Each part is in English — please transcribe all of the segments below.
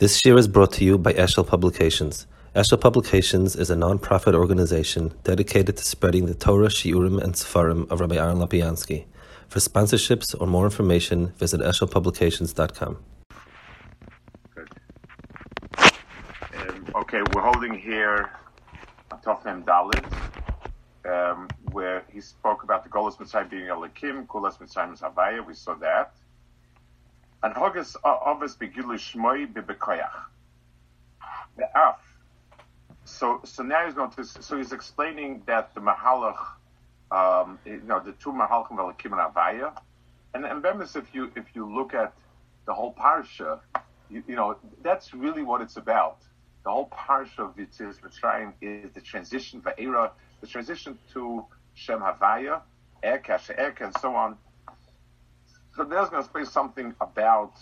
This year is brought to you by Eshel Publications. Eshel Publications is a non-profit organization dedicated to spreading the Torah, Shiurim, and Sefarim of Rabbi Aaron Lopiansky. For sponsorships or more information, visit eshelpublications.com. Um, okay, we're holding here Tofnem Dalit, um, where he spoke about the Golas Mitzrayim being Elikim, Kulas Mitzrayim is Havaya, we saw that. And Hogas Ovis Begilu Shmoi Bibekoyach. The Af. So, so now he's going to, so he's explaining that the Mahalach, um, you know, the two Mahalachim Elikim and Havaya. And, and Bemis, if you, if you look at the whole parsha, you, you know, that's really what it's about the whole parsha of Yitzias Mitzrayim is the transition Va'era, the transition to Shem Havaya, Erka, She'erka, and so on. So there's going to say something about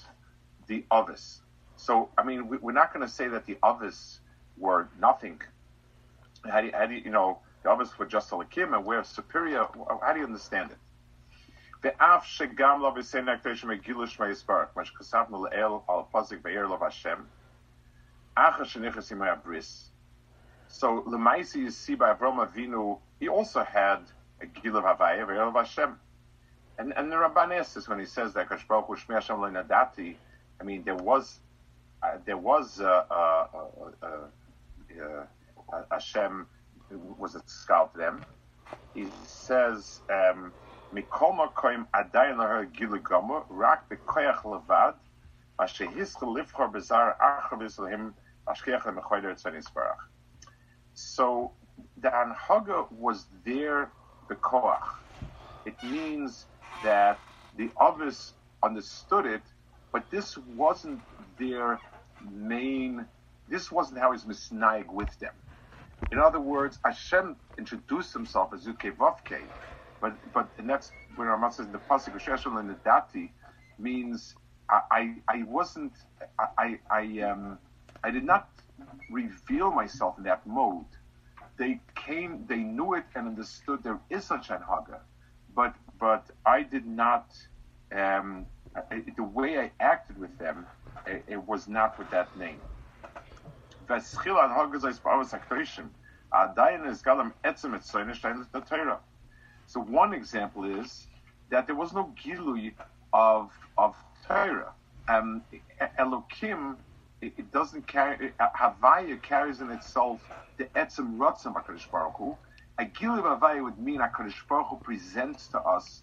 the others. So, I mean, we, are not going to say that the others were nothing. How do you, how do you, you know, the others were just a Lakim and we're superior. How do you understand it? ואף שגם לא בסן הקדוש מגילו שמי יסברך, מה שכספנו לאל על פוזק בעיר לו השם, so Lemaisi you see by Avram Avinu, he also had a Gil of Havaya, Ve'el Hashem. And and the Ramban says when he says that Kashbaruch Shmi Hashem Nadati, I mean there was uh, there was uh, uh, uh, Hashem was a scout to them. He says Yisraelim so the Anhaga was there the koach. It means that the others understood it, but this wasn't their main. This wasn't how he's misnaig with them. In other words, Hashem introduced himself as Vavke, but but and that's when Ramat says the pasuk Sheshel and the Dati means I, I I wasn't I I um I did not reveal myself in that mode. They came, they knew it and understood there is such an haga, but but I did not. Um, the way I acted with them, it, it was not with that name. So one example is that there was no gilui of of Torah. Um, Elokim it, it doesn't carry, Havaya carries in itself the Etzem Rotzim HaKadosh Baruch Hu. A Gil of Havaya would mean HaKadosh Baruch Hu presents to us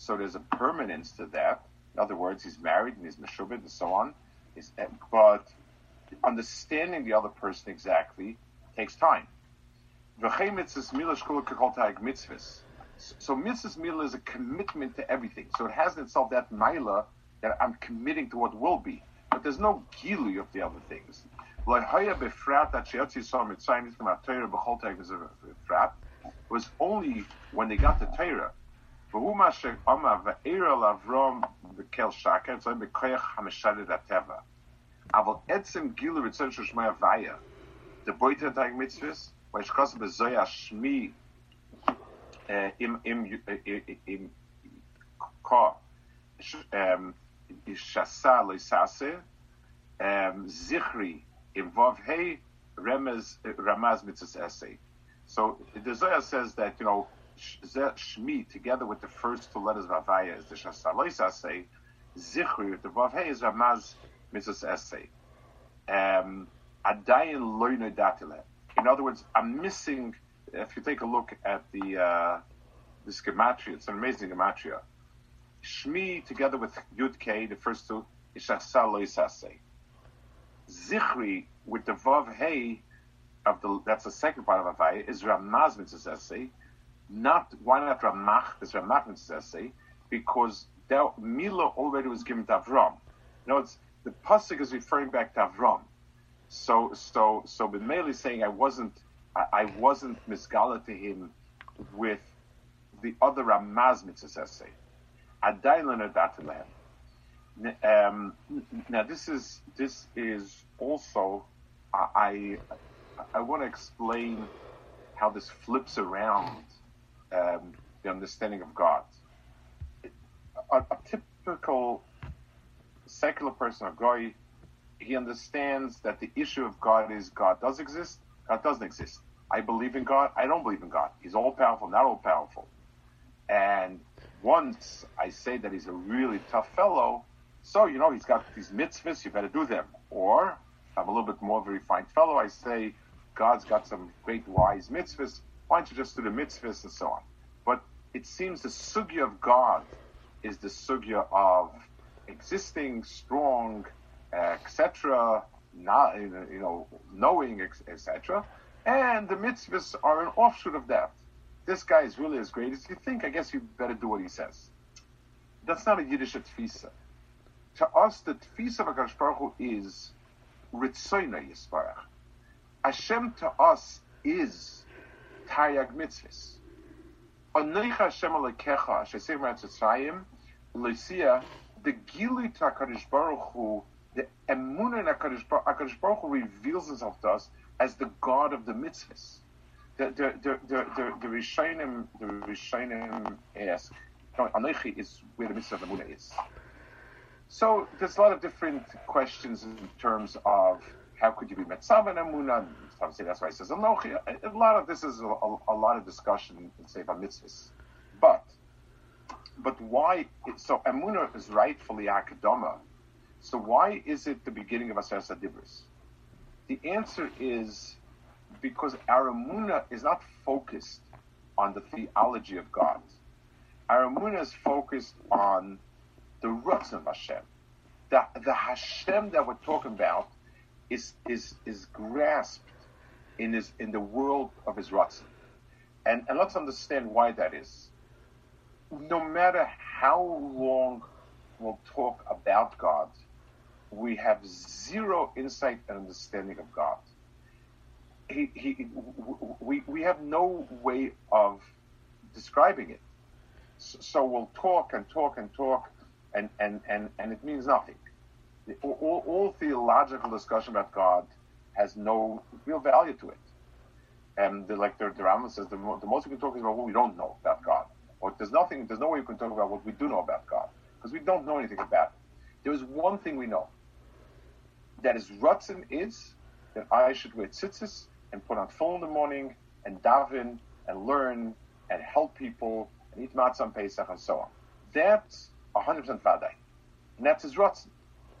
so there's a permanence to that. In other words, he's married and he's meshubit and so on. He's, but understanding the other person exactly takes time. So mitzvahs mila is a commitment to everything. So it has in itself that mila that I'm committing to what will be. But there's no gilu of the other things It was only when they got the Torah the boy that I met this, when she calls me Zohar Shmi, im im im ka, um, ishasa loisase, um, zichri im vav hey ramaz mitzvah essay. So the Zohar says that you know Shmi together with the first two letters of Avaya is the Shasalois essay. Zichri the Vav Hey is Ramaz mitzvahs essay. Um, Adayin loyno datile. In other words, I'm missing. If you take a look at the uh, this gematria, it's an amazing gematria. Shmi together with Yud K, the first two, is Shasalois essay. Zichri with the Vav Hey of the that's the second part of Avaya is Ramaz mitzvahs essay. Not why not Ramach? This Ramach mitzvahs essay because that Mila already was given to Avram. You know, it's the pasuk is referring back to Avram. So so so B'Meil is saying I wasn't I, I wasn't misgala to him with the other Ramaz mitzvahs essay. Um, now this is this is also I I, I want to explain how this flips around um, the understanding of God. A, a typical secular person or guy, he understands that the issue of God is God does exist, God doesn't exist. I believe in God, I don't believe in God. He's all powerful, not all powerful. And once I say that he's a really tough fellow, so you know he's got these mitzvahs, you better do them. Or I'm a little bit more of a refined fellow, I say God's got some great wise mitzvahs, why don't you just do the mitzvahs and so on? But it seems the sugya of God is the sugya of existing, strong, etc., not you know knowing, etc. And the mitzvahs are an offshoot of that. This guy is really as great as you think. I guess you better do what he says. That's not a Yiddish tfisa. To us, the tfisa of Hakadosh Baruch Hu is ritzoyna yisbarach. Hashem to us is taryag mitzvahs. Anoicha Hashem alekecha, shesei Mitzrayim, Lucia, the Gili to HaKadosh Baruch Hu, the Emunah in HaKadosh Baruch, Hu reveals himself to us as the God of the mitzvahs. The, the, the, the, the, the Rishonim, ask, Anoichi is where the mitzvah of Emunah is. So there's a lot of different questions in terms of how could you be Metzav and Emunah, obviously that's why he says Anochi. A lot of this is a, a, a lot of discussion in Sefer Mitzvahs. But but why? So Emunah is rightfully Akadama. So why is it the beginning of Aser Sadibris? The answer is because our Emunah is not focused on the theology of God. Our Emunah is focused on the roots of Hashem. The, the Hashem that we're talking about is is is grasped in his in the world of his Ratzin. And and let's understand why that is. No matter how long we'll talk about God, we have zero insight and understanding of God. He, he, we, we have no way of describing it. So we'll talk and talk and talk, and, and, and, and it means nothing. All, all theological discussion about God has no real value to it. And the, like the, the Rambam says, the, the most we can talk is about what we don't know about God. Or there's nothing, there's no way we can talk about what we do know about God because we don't know anything about it. There is one thing we know. That is Rutzen is that I should wear tzitzis and put on full in the morning and daven and learn and help people and eat matzah on Pesach and so on. That's 100% vaday. And that's his Rutzen.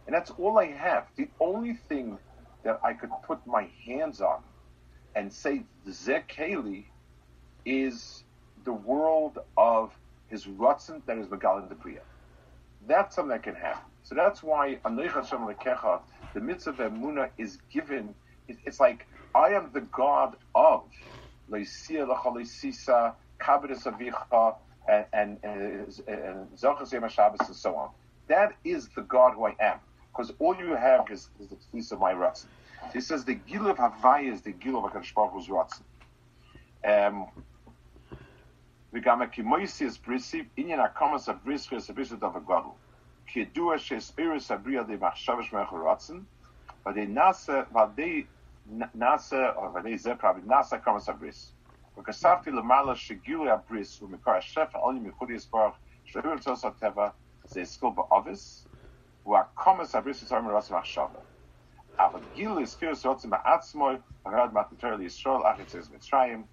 And that's all I have. The only thing that I could put my hands on and say Zekeli is the world of his Rutzen that is Megal in the Priya. That's something that can happen. So that's why the mitzvah of Emunah is given. It's like I am the God of Leisia Lachalisisa, Kabbalah Avicha, and and Zachas Yom and so on. That is the God who I am, because all you have is, is the piece of my Ratzin. He says the Gil of Havaya is the Gil of HaKadosh Baruch Hu's Ratzin. Um, וגם הכימויסיס בריסי, עניין הקומס הבריס חסביסו דבר גודל. כידוע שהספירוס הבריא על ידי מחשב שמח ורוצן, ועדי נעשה, ועדי נעשה, או ועדי זה פרבי, נעשה קומס הבריס. וכספתי למעלה שגילוי הבריס הוא מקור השפע על ימי חודי יסבורך, שלא ירצוס הטבע, זה יסקול באובס, והקומס הבריס יצור מרוצן מחשבה. אבל גילוי ספירוס רוצן בעצמו, ורד מתנתר לישראל, אך יצא מצרים,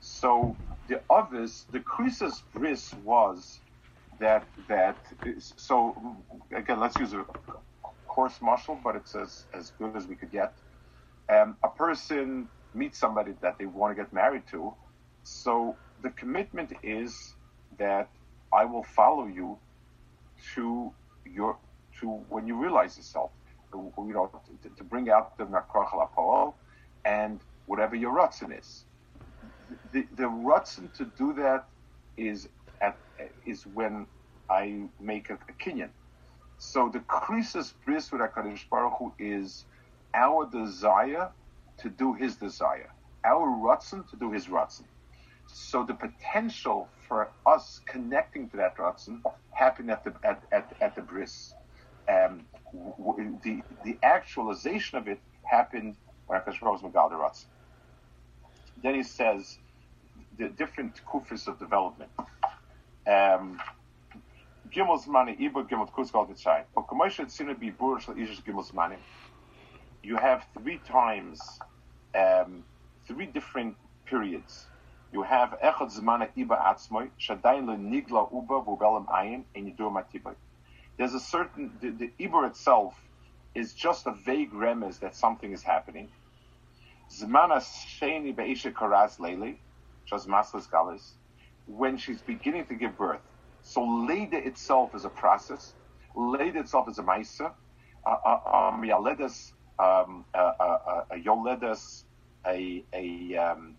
so the obvious, the Krisa's bris was that that is, so again let's use a coarse muscle, but it's as as good as we could get. Um, a person meets somebody that they want to get married to, so the commitment is that I will follow you to your to when you realize yourself you know, to, to bring out the Makrach Lapol and whatever your Rutzen is. The, the Rutzen to do that is at, is when I make a, a Kenyan. So the krisis bris with HaKadosh Baruch Hu is our desire to do His desire, our rutzen to do His rutzen. So the potential for us connecting to that rutzen happened at the at, at, at the bris. Um, the the actualization of it happened when HaKadosh Baruch Hu was. Then he says the different kufis of development. Um, Gimel Zmani Ibud Gimel Kuskal Mitzrayim. But Kamosha Tzina Be Burish Ish Gimel Zmani. You have three times, um, three different periods. You have Echad Zmana Iba Atzmoy, Shadayin Nigla Uba Vubelam Ayin, and you do Matibai. There's a certain, the, the itself is just a vague remez that something is happening. Zmana Sheni Be'isha Karaz Leili, just Maslas Galis, when she's beginning to give birth. So Leda itself is a process. Leda itself is a Maisa. Um, Yaledas, um, a Yoledas, a, a, um,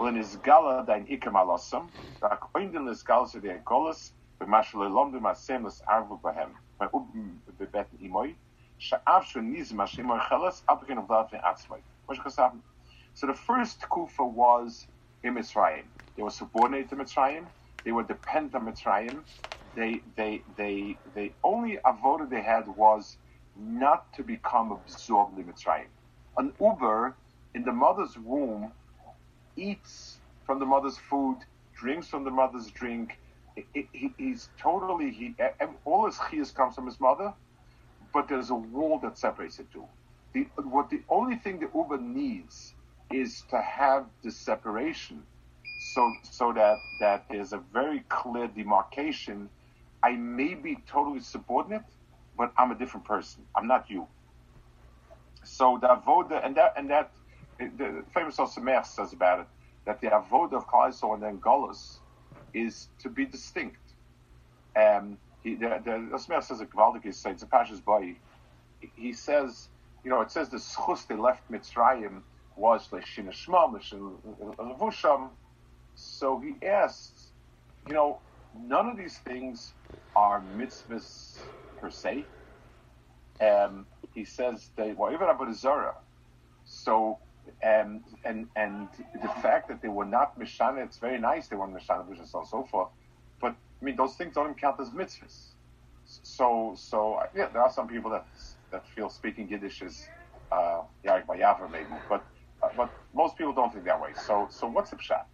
So the first kufa was in Mitzrayim. They were subordinate to Mitzrayim. They were dependent on Mitzrayim. They, they, they, they only avoda they had was not to become absorbed in Mitzrayim. An Uber in the mother's womb eats from the mother's food, drinks from the mother's drink. He, he, he's totally he all his chiyas comes from his mother, but there's a wall that separates the two. The, what the only thing the Uber needs is to have the separation so so that that there's a very clear demarcation. I may be totally subordinate, but I'm a different person. I'm not you. So the and that and that the famous Osamer says about it that the avoda of Kaiso and then Golas is to be distinct. Um, he, the, the Osamer says a Gvaldik is it's a. He says, you know, it says the schus they left Mitzrayim was Leshina Shma, Levusham. So he asks, you know, none of these things are mitzvahs per se. Um, he says they were even about Zara. So um, and and the fact that they were not mishana, it's very nice they weren't mishana, on and so forth. But I mean, those things don't count as mitzvahs. So so yeah, there are some people that that feel speaking Yiddish is uh, Yarik maybe, but uh, but most people don't think that way. So, so what's the pshat?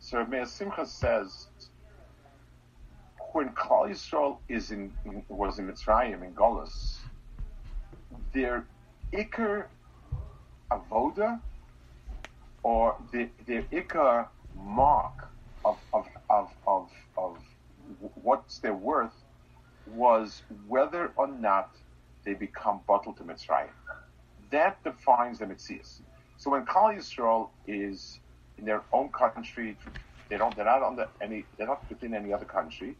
So Meir Simcha says when Klal Yisrael is in, was in Mitzrayim in Golis, their avoda or the, their ikar mark of, of, of, of, of what's their worth was whether or not they become bottled to Mitzrayim. That defines the Mitzias. So when Klal Yisrael is in their own country, they don't, they're not under any, they're not within any other country.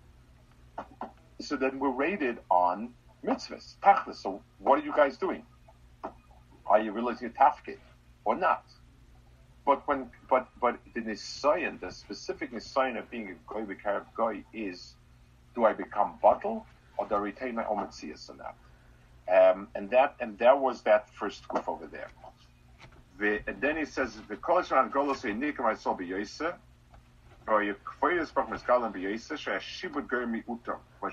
So then we're rated on mitzvahs, tachlis. So what are you guys doing? Are you really to tafkid or not? But when, but, but the nisayan, the specific nisayan of being a goy b'karab goy is, do I become bottle or do I retain my own mitzvahs or not? Um, and that, and that was that first goof over there and then he says, the college around Golos Nikim I saw uto, when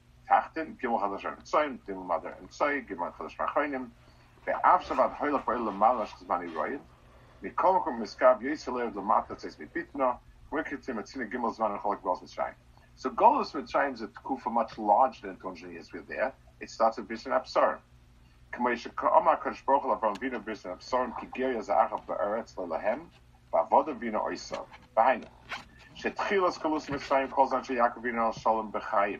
Azalpek Gimel Chadash. So Golos Mitzrayim is a kufa much larger than 200 years we're there. It starts with Bishan B'chayim.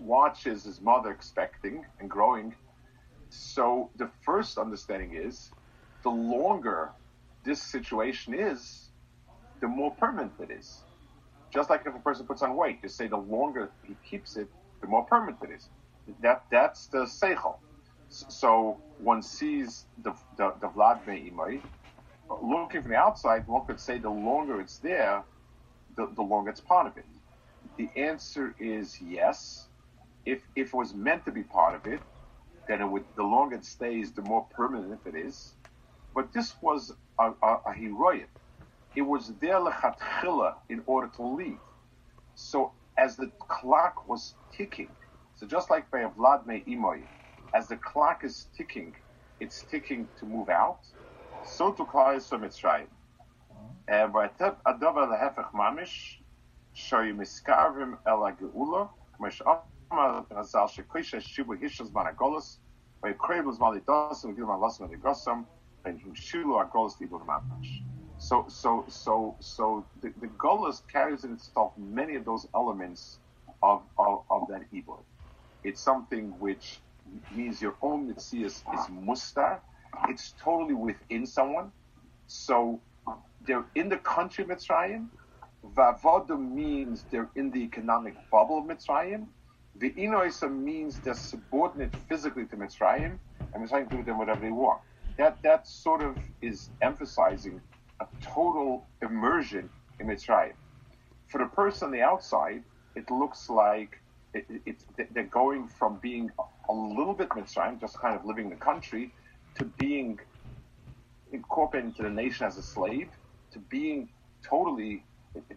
watches his mother expecting and growing, so the first understanding is, the longer this situation is, the more permanent it is. Just like if a person puts on weight, you say the longer he keeps it, the more permanent it is. That that's the seichel. So one sees the the, the vlad me'imai. Looking from the outside, one could say the longer it's there, the, the longer it's part of it. The answer is yes. If if it was meant to be part of it, then it would the longer it stays, the more permanent it is. But this was a, a, a heroic it was there lechatchila in order to leave. So as the clock was ticking, so just like by Vlad Imoy, as the clock is ticking, it's ticking to move out. So to Klal Yisrael Mitzrayim. And by Adav el Hefech Mamish, Shoy Miskarvim el Geula, So, so, so, so the, the Golas carries in itself many of those elements of, of, of that evil. It's something which means your own mitzias is mustar. It's totally within someone. So they're in the country Mitzrayim. Vavoda means they're in the economic bubble of Mitzrayim. The Inoisa means they're subordinate physically to Mitzrayim, and Mitzrayim do with them whatever they want. That that sort of is emphasizing a total immersion in Mitzrayim. For the person on the outside, it looks like it, it, it, they're going from being a little bit Mitzrayim, just kind of living in the country, to being incorporated into the nation as a slave, to being totally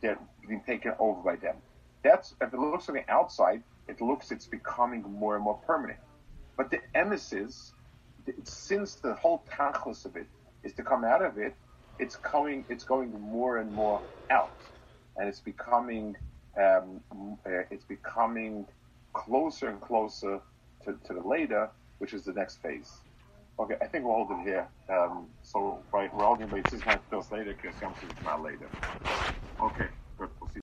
they're being taken over by them. That's if it looks on the outside, it looks it's becoming more and more permanent. But the emissaries, since the whole tachlis of it is to come out of it, it's coming, it's going more and more out, and it's becoming, um, uh, it's becoming closer and closer to, to the later, which is the next phase. Okay, I think we'll hold it here. Um, so, right, we're all going to wait six months later because is not later. Okay.